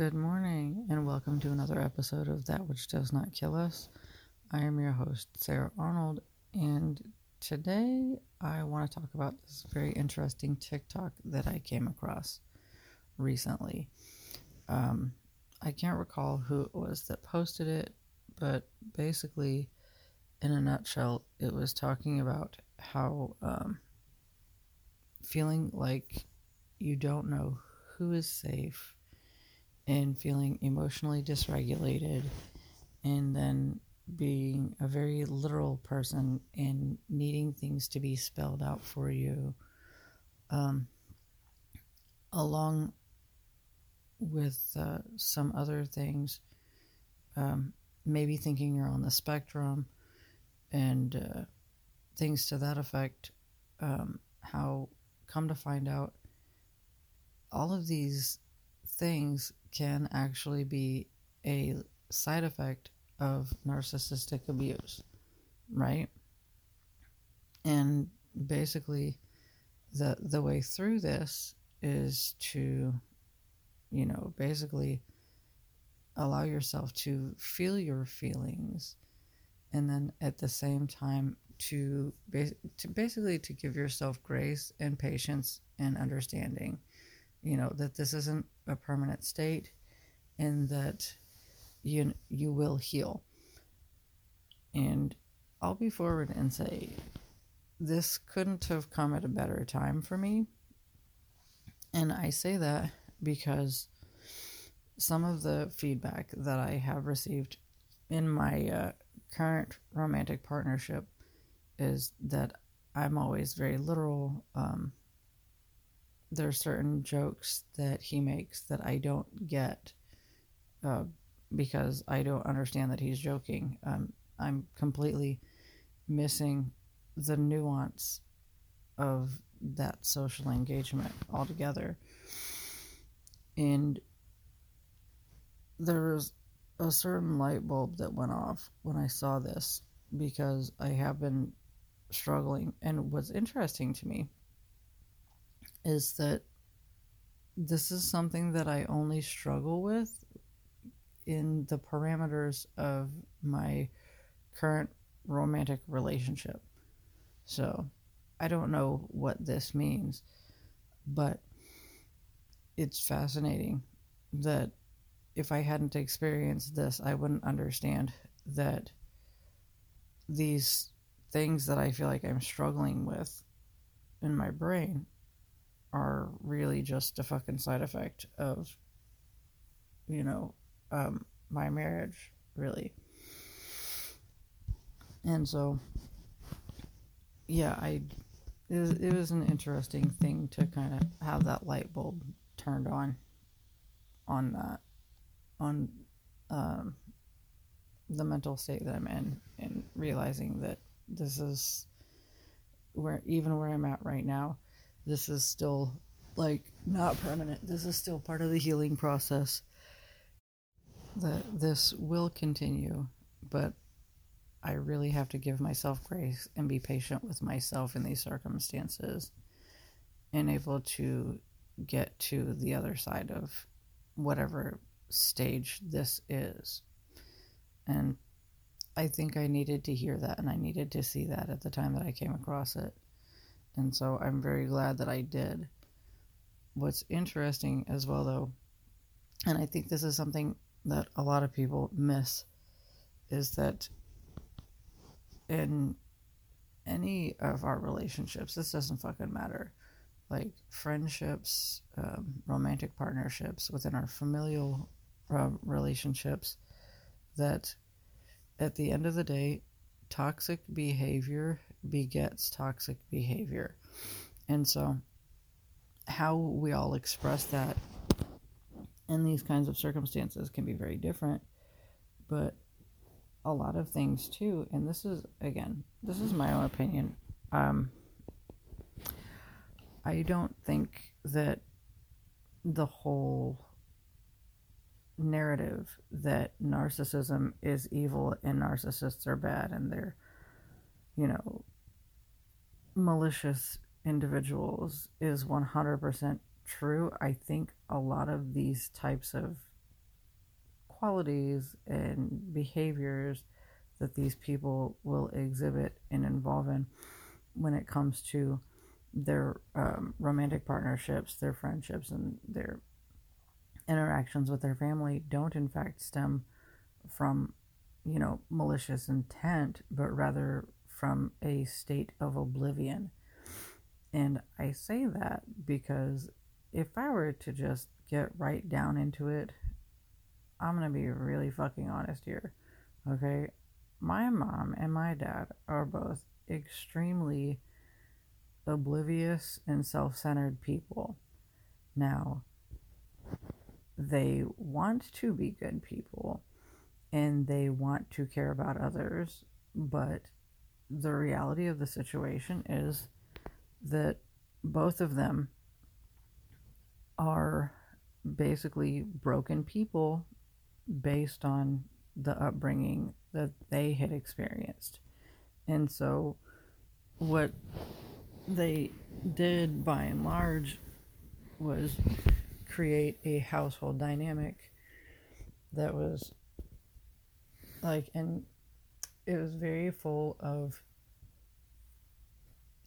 Good morning, and welcome to another episode of That Which Does Not Kill Us. I am your host, Sarah Arnold, and today I want to talk about this very interesting TikTok that I came across recently. Um, I can't recall who it was that posted it, but basically, in a nutshell, it was talking about how um, feeling like you don't know who is safe and feeling emotionally dysregulated and then being a very literal person and needing things to be spelled out for you um, along with uh, some other things um, maybe thinking you're on the spectrum and uh, things to that effect um, how come to find out all of these things can actually be a side effect of narcissistic abuse, right? And basically, the the way through this is to, you know, basically allow yourself to feel your feelings, and then at the same time to to basically to give yourself grace and patience and understanding you know that this isn't a permanent state and that you you will heal. And i'll be forward and say this couldn't have come at a better time for me. And i say that because some of the feedback that i have received in my uh, current romantic partnership is that i'm always very literal um, there's certain jokes that he makes that I don't get uh, because I don't understand that he's joking. Um, I'm completely missing the nuance of that social engagement altogether. And there was a certain light bulb that went off when I saw this because I have been struggling. And what's interesting to me is that this is something that I only struggle with in the parameters of my current romantic relationship. So I don't know what this means, but it's fascinating that if I hadn't experienced this, I wouldn't understand that these things that I feel like I'm struggling with in my brain are really just a fucking side effect of, you know, um, my marriage, really. And so, yeah, I, it was, it was an interesting thing to kind of have that light bulb turned on, on that, on, um, the mental state that I'm in, and realizing that this is where even where I'm at right now this is still like not permanent. This is still part of the healing process. That this will continue, but I really have to give myself grace and be patient with myself in these circumstances and able to get to the other side of whatever stage this is. And I think I needed to hear that and I needed to see that at the time that I came across it. And so I'm very glad that I did. What's interesting as well, though, and I think this is something that a lot of people miss, is that in any of our relationships, this doesn't fucking matter. Like friendships, um, romantic partnerships, within our familial uh, relationships, that at the end of the day, toxic behavior begets toxic behavior. And so, how we all express that in these kinds of circumstances can be very different. But a lot of things too, and this is, again, this is my own opinion. Um, I don't think that the whole narrative that narcissism is evil and narcissists are bad and they're, you know, malicious individuals is 100% true. I think a lot of these types of qualities and behaviors that these people will exhibit and involve in when it comes to their um, romantic partnerships, their friendships, and their interactions with their family don't, in fact, stem from, you know, malicious intent, but rather from a state of oblivion. And I say that because if I were to just get right down into it, I'm going to be really fucking honest here. Okay? My mom and my dad are both extremely oblivious and self centered people. Now, they want to be good people and they want to care about others, but the reality of the situation is that both of them are basically broken people based on the upbringing that they had experienced. And so, what they did by and large was create a household dynamic that was like, and it was very full of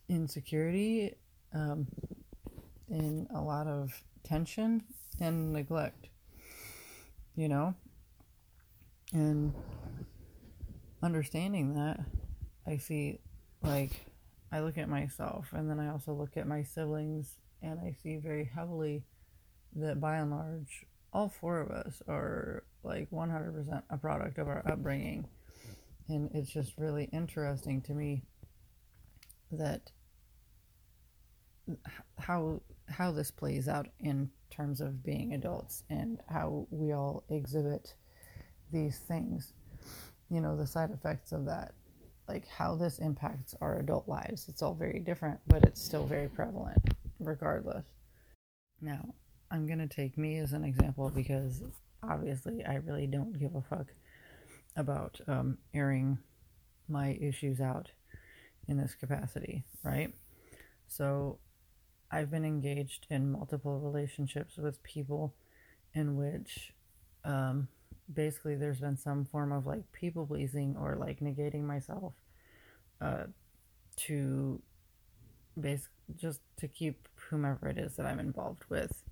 insecurity um, and a lot of tension and neglect, you know? And understanding that, I see, like, I look at myself and then I also look at my siblings and I see very heavily that by and large, all four of us are like 100% a product of our upbringing. And it's just really interesting to me that how how this plays out in terms of being adults and how we all exhibit these things. You know the side effects of that like how this impacts our adult lives. It's all very different but it's still very prevalent regardless. Now i'm going to take me as an example because obviously i really don't give a fuck about um, airing my issues out in this capacity right so I've been engaged in multiple relationships with people in which um, basically there's been some form of like people pleasing or like negating myself uh, to base just to keep whomever it is that I'm involved with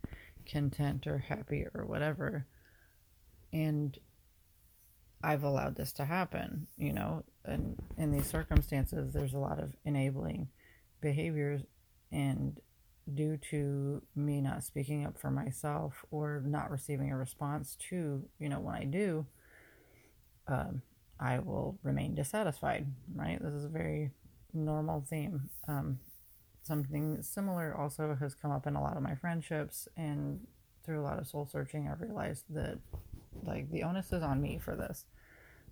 content or happy or whatever. And I've allowed this to happen, you know, and in these circumstances, there's a lot of enabling behaviors and due to me not speaking up for myself or not receiving a response to, you know, when I do, um, I will remain dissatisfied, right? This is a very normal theme. Um, something similar also has come up in a lot of my friendships, and through a lot of soul searching, I've realized that, like, the onus is on me for this.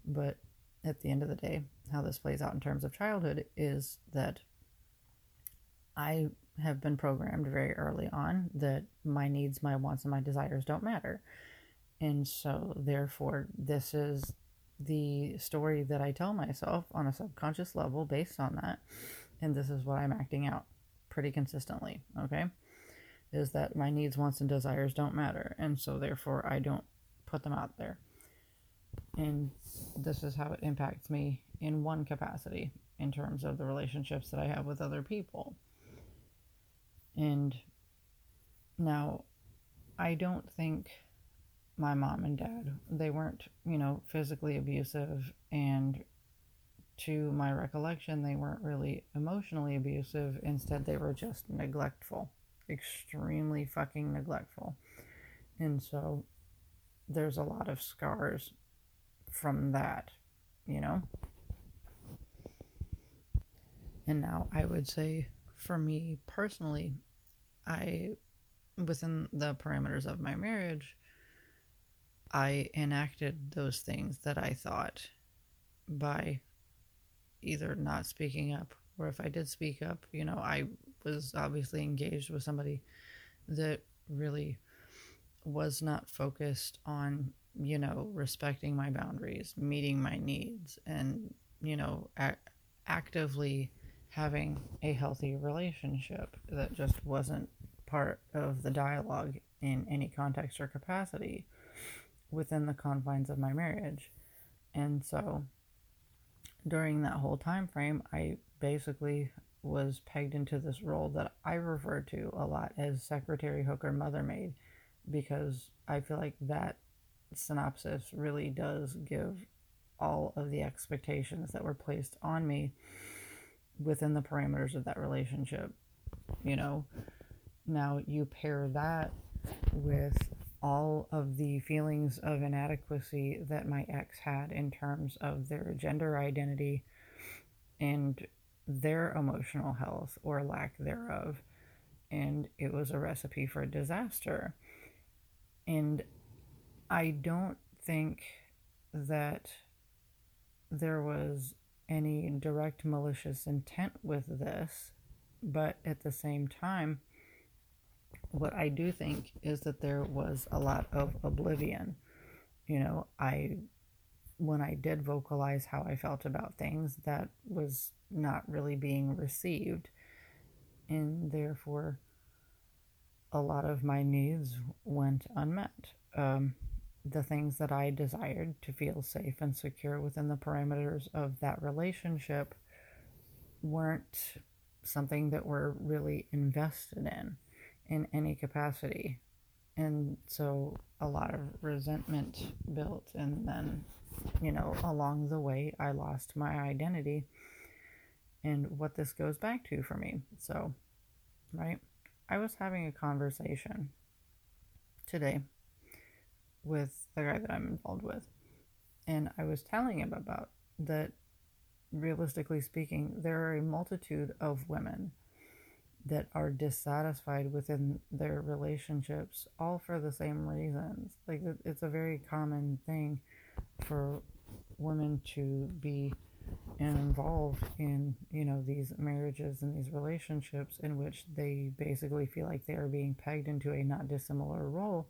But at the end of the day, how this plays out in terms of childhood is that I have been programmed very early on that my needs, my wants, and my desires don't matter. And so, therefore, this is the story that I tell myself on a subconscious level based on that. And this is what I'm acting out pretty consistently, okay? Is that my needs, wants, and desires don't matter. And so, therefore, I don't put them out there. And this is how it impacts me in one capacity in terms of the relationships that I have with other people. And now, I don't think my mom and dad, they weren't, you know, physically abusive. And to my recollection, they weren't really emotionally abusive. Instead, they were just neglectful, extremely fucking neglectful. And so there's a lot of scars from that, you know? And now I would say for me personally, I, within the parameters of my marriage, I enacted those things that I thought by either not speaking up or if I did speak up, you know, I was obviously engaged with somebody that really was not focused on, you know, respecting my boundaries, meeting my needs, and, you know, actively having a healthy relationship that just wasn't part of the dialogue in any context or capacity. within the confines of my marriage. And so during that whole time frame, I basically was pegged into this role that I refer to a lot as secretary, hooker, mother maid, because I feel like that synopsis really does give all of the expectations that were placed on me within the parameters of that relationship. You know, now you pair that with all of the feelings of inadequacy that my ex had in terms of their gender identity and their emotional health or lack thereof. And it was a recipe for disaster. And I don't think that there was any direct malicious intent with this, but at the same time, what I do think is that there was a lot of oblivion. You know, I, when I did vocalize how I felt about things, that was not really being received. And therefore, a lot of my needs went unmet. Um, the things that I desired to feel safe and secure within the parameters of that relationship weren't something that we're really invested in in any capacity. And so a lot of resentment built, and then, you know, along the way, I lost my identity and what this goes back to for me. So, right, I was having a conversation today with the guy that I'm involved with, and I was telling him about that. Realistically speaking, there are a multitude of women that are dissatisfied within their relationships, all for the same reasons. Like, it's a very common thing for women to be involved in, you know, these marriages and these relationships in which they basically feel like they are being pegged into a not dissimilar role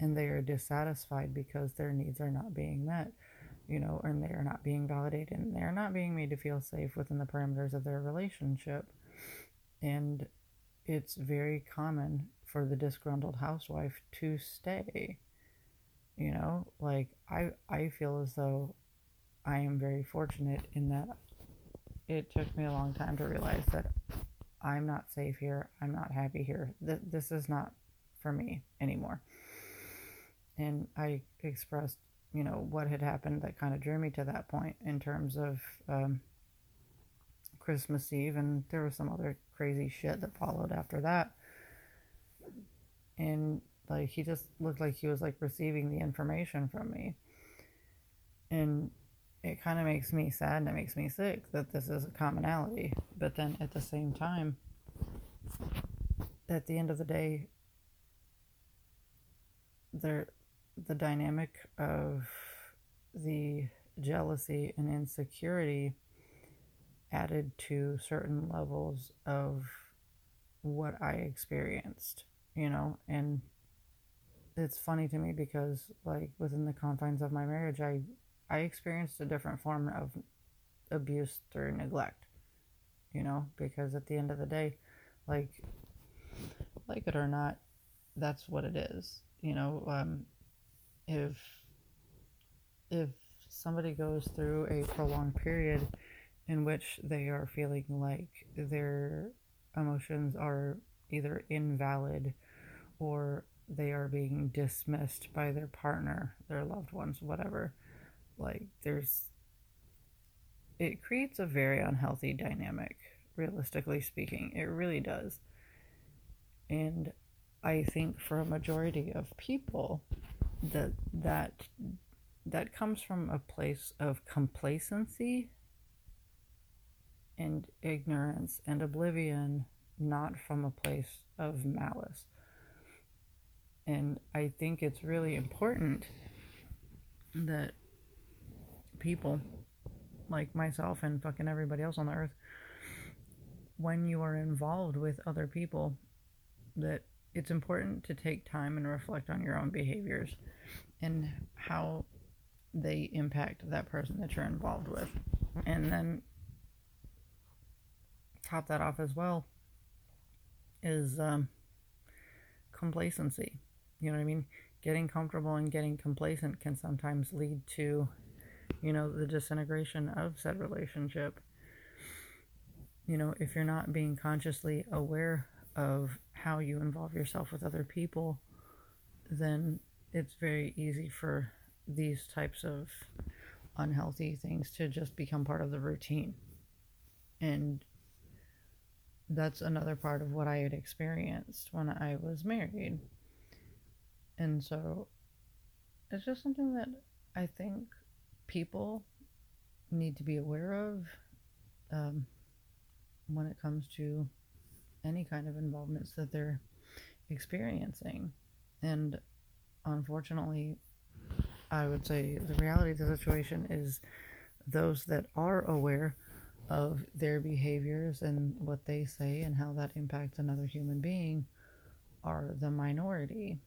and they are dissatisfied because their needs are not being met you know, and they are not being validated and they are not being made to feel safe within the parameters of their relationship. And it's very common for the disgruntled housewife to stay you know? Like i i feel as though i am very fortunate in that it took me a long time to realize that i'm not safe here i'm not happy here Th- this is not for me anymore and i expressed you know what had happened that kind of drew me to that point in terms of um, Christmas Eve, and there was some other crazy shit that followed after that. And like he just looked like he was like receiving the information from me. And it kind of makes me sad and it makes me sick that this is a commonality. But then at the same time, at the end of the day, there the dynamic of the jealousy and insecurity added to certain levels of what I experienced, you know, and it's funny to me because like within the confines of my marriage I I experienced a different form of abuse through neglect. You know, because at the end of the day, like like it or not, that's what it is. You know, um if if somebody goes through a prolonged period in which they are feeling like their emotions are either invalid or they are being dismissed by their partner, their loved ones, whatever. Like, there's. It creates a very unhealthy dynamic, realistically speaking. It really does. And I think for a majority of people, that that that comes from a place of complacency and ignorance and oblivion, not from a place of malice. And I think it's really important that people like myself and fucking everybody else on the earth, when you are involved with other people, that it's important to take time and reflect on your own behaviors and how they impact that person that you're involved with. And then top that off as well is um, complacency. You know what I mean? getting comfortable and getting complacent can sometimes lead to, you know, the disintegration of said relationship. You know, if you're not being consciously aware of how you involve yourself with other people, then it's very easy for these types of unhealthy things to just become part of the routine. And that's another part of what I had experienced when I was married. And so it's just something that I think people need to be aware of um, when it comes to any kind of involvements that they're experiencing. And unfortunately, I would say the reality of the situation is those that are aware of their behaviors and what they say and how that impacts another human being are the minority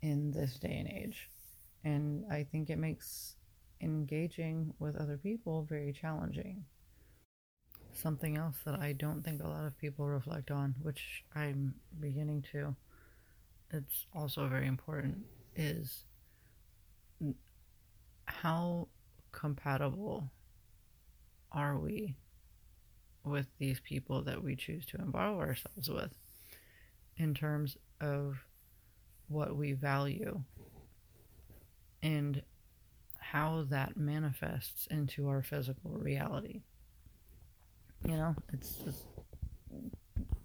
in this day and age. And I think it makes engaging with other people very challenging. Something else that I don't think a lot of people reflect on, which I'm beginning to, it's also very important, is how compatible are we with these people that we choose to involve ourselves with in terms of what we value and how that manifests into our physical reality. You know, it's just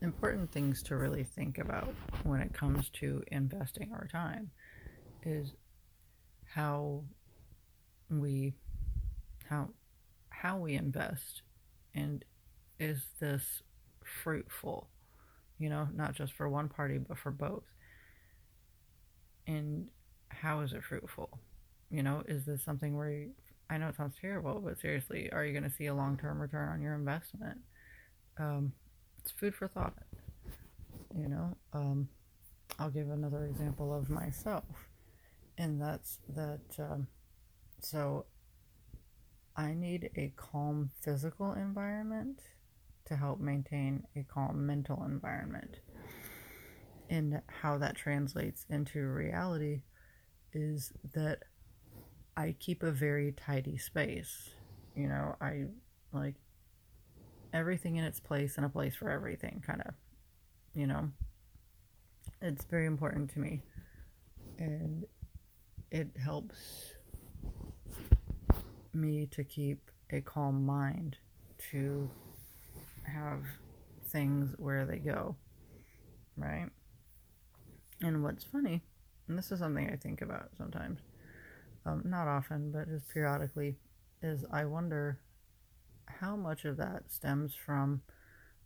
important things to really think about when it comes to investing our time is how we how how we invest and is this fruitful you know not just for one party but for both and how is it fruitful you know is this something where you, i know it sounds terrible but seriously are you going to see a long-term return on your investment um, it's food for thought you know um, i'll give another example of myself and that's that um, so I need a calm physical environment to help maintain a calm mental environment. And how that translates into reality is that I keep a very tidy space. You know, I like everything in its place and a place for everything, kind of. You know, it's very important to me. And it helps me to keep a calm mind to have things where they go, right? And what's funny, and this is something I think about sometimes, um, not often, but just periodically, is I wonder how much of that stems from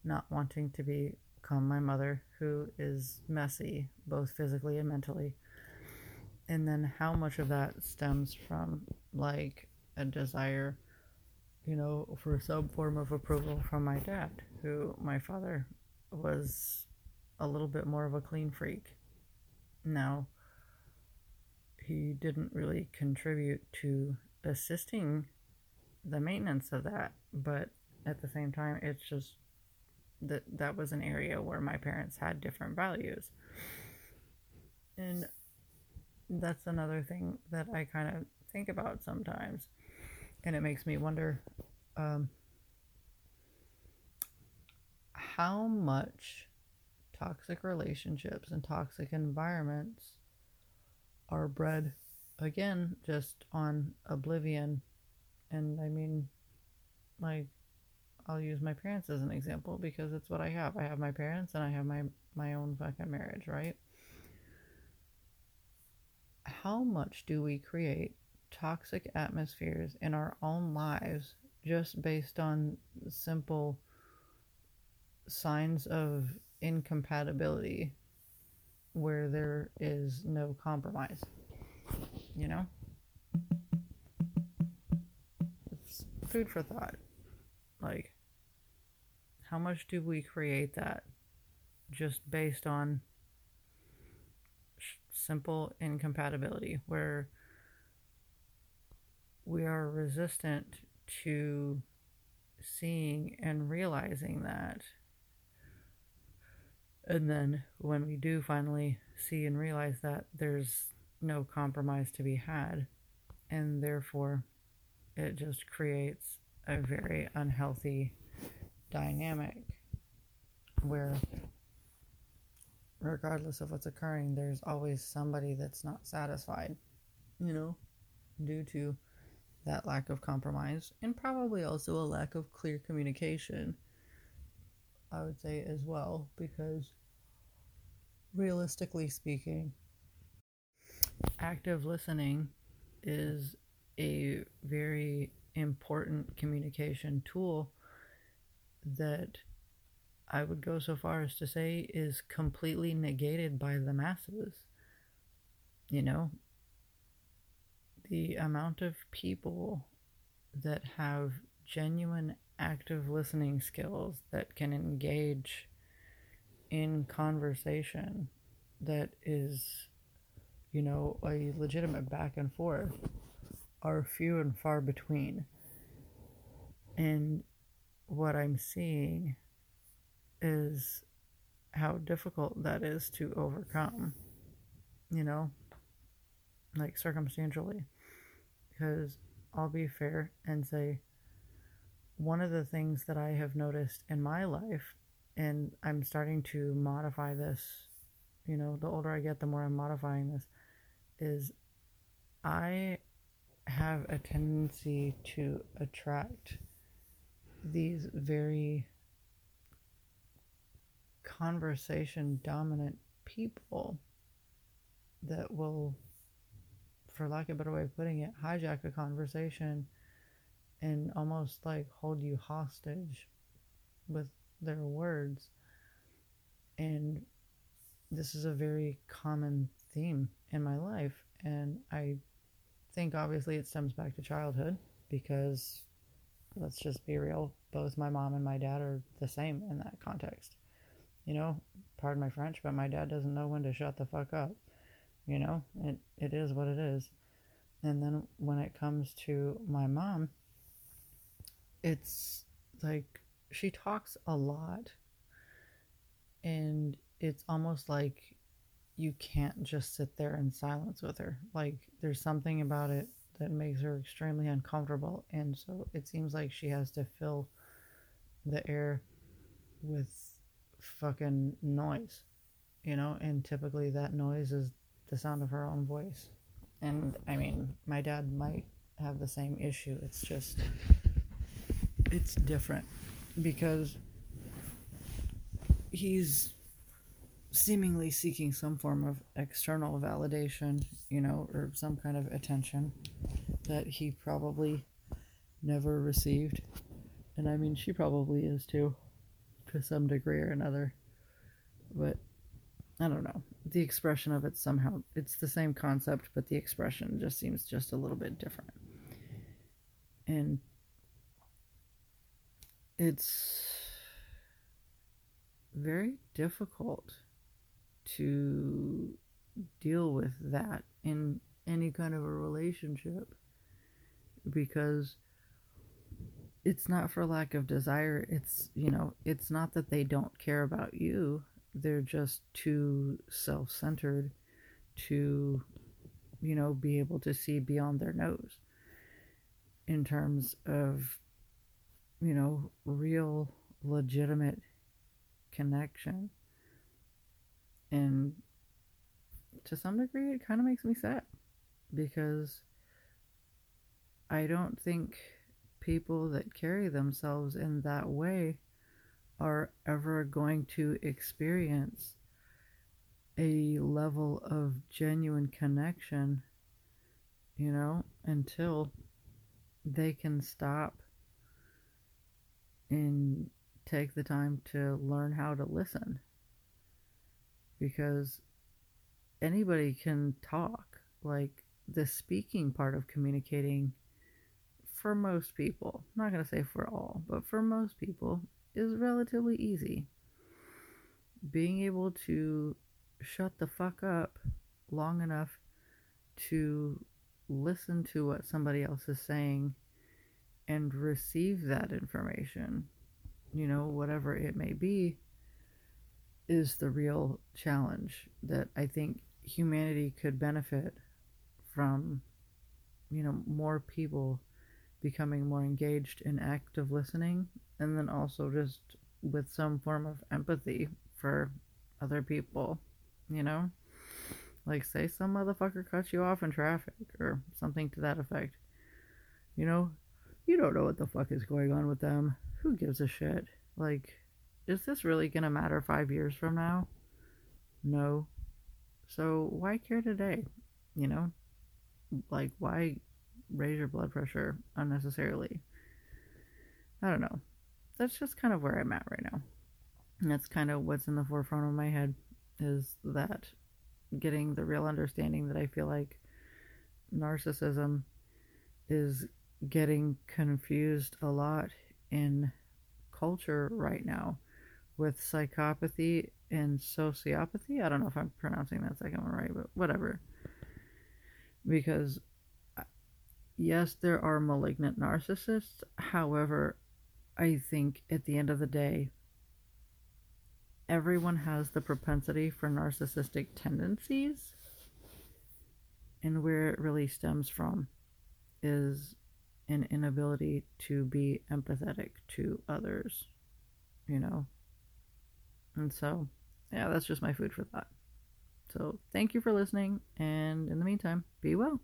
not wanting to become my mother, who is messy, both physically and mentally, and then how much of that stems from like a desire, you know, for some form of approval from my dad, who my father was a little bit more of a clean freak. Now, he didn't really contribute to assisting the maintenance of that, but at the same time, it's just that that was an area where my parents had different values. And that's another thing that I kind of think about sometimes and it makes me wonder um, how much toxic relationships and toxic environments are bred again just on oblivion. And i mean like i'll use my parents as an example because it's what i have. I have my parents and i have my my own fucking marriage right? How much do we create toxic atmospheres in our own lives just based on simple signs of incompatibility where there is no compromise. You know? It's food for thought. Like, how much do we create that just based on simple incompatibility where we are resistant to seeing and realizing that. And then when we do finally see and realize that, there's no compromise to be had. And therefore, it just creates a very unhealthy dynamic where, regardless of what's occurring, there's always somebody that's not satisfied, you know, due to that lack of compromise and probably also a lack of clear communication. I would say as well, because realistically speaking, active listening is a very important communication tool that I would go so far as to say is completely negated by the masses. You know, the amount of people that have genuine active listening skills that can engage in conversation that is, you know, a legitimate back and forth are few and far between. And what I'm seeing is how difficult that is to overcome, you know, like circumstantially. Because I'll be fair and say, one of the things that I have noticed in my life, and I'm starting to modify this, you know, the older I get, the more I'm modifying this, is I have a tendency to attract these very conversation dominant people that will, for lack of a better way of putting it, hijack a conversation and almost like hold you hostage with their words. And this is a very common theme in my life. And I think obviously it stems back to childhood because let's just be real, both my mom and my dad are the same in that context. You know, pardon my French, but my dad doesn't know when to shut the fuck up. You know, it, it is what it is. And then when it comes to my mom, it's like she talks a lot. And it's almost like you can't just sit there in silence with her. Like, there's something about it that makes her extremely uncomfortable. And so it seems like she has to fill the air with fucking noise, you know? And typically that noise is the sound of her own voice. And I mean, my dad might have the same issue. It's just, it's different because he's seemingly seeking some form of external validation, you know, or some kind of attention that he probably never received. And I mean, she probably is too, to some degree or another. But I don't know. The expression of it somehow, it's the same concept, but the expression just seems just a little bit different. And it's very difficult to deal with that in any kind of a relationship because it's not for lack of desire. It's you know it's not that they don't care about you. They're just too self-centered to you know be able to see beyond their nose in terms of you know real legitimate connection. And to some degree, it kind of makes me sad because I don't think people that carry themselves in that way are ever going to experience a level of genuine connection, you know, until they can stop and take the time to learn how to listen because anybody can talk. Like the speaking part of communicating for most people, I'm not going to say for all, but for most people, is relatively easy. Being able to shut the fuck up long enough to listen to what somebody else is saying and receive that information, you know, whatever it may be, is the real challenge that I think humanity could benefit from, you know, more people becoming more engaged in active listening and then also just with some form of empathy for other people, you know? Like, say some motherfucker cuts you off in traffic or something to that effect. You know, you don't know what the fuck is going on with them. Who gives a shit? Like, is this really gonna matter five years from now? No. So, why care today? You know? Like, why raise your blood pressure unnecessarily? I don't know. That's just kind of where I'm at right now. And that's kind of what's in the forefront of my head is that getting the real understanding that I feel like narcissism is getting confused a lot in culture right now with psychopathy and sociopathy. I don't know if I'm pronouncing that second one right, but whatever. Because, uh, yes, there are malignant narcissists. However, I think at the end of the day, everyone has the propensity for narcissistic tendencies. And where it really stems from is an inability to be empathetic to others, you know? And so, yeah, that's just my food for thought. So, thank you for listening, and in the meantime, be well.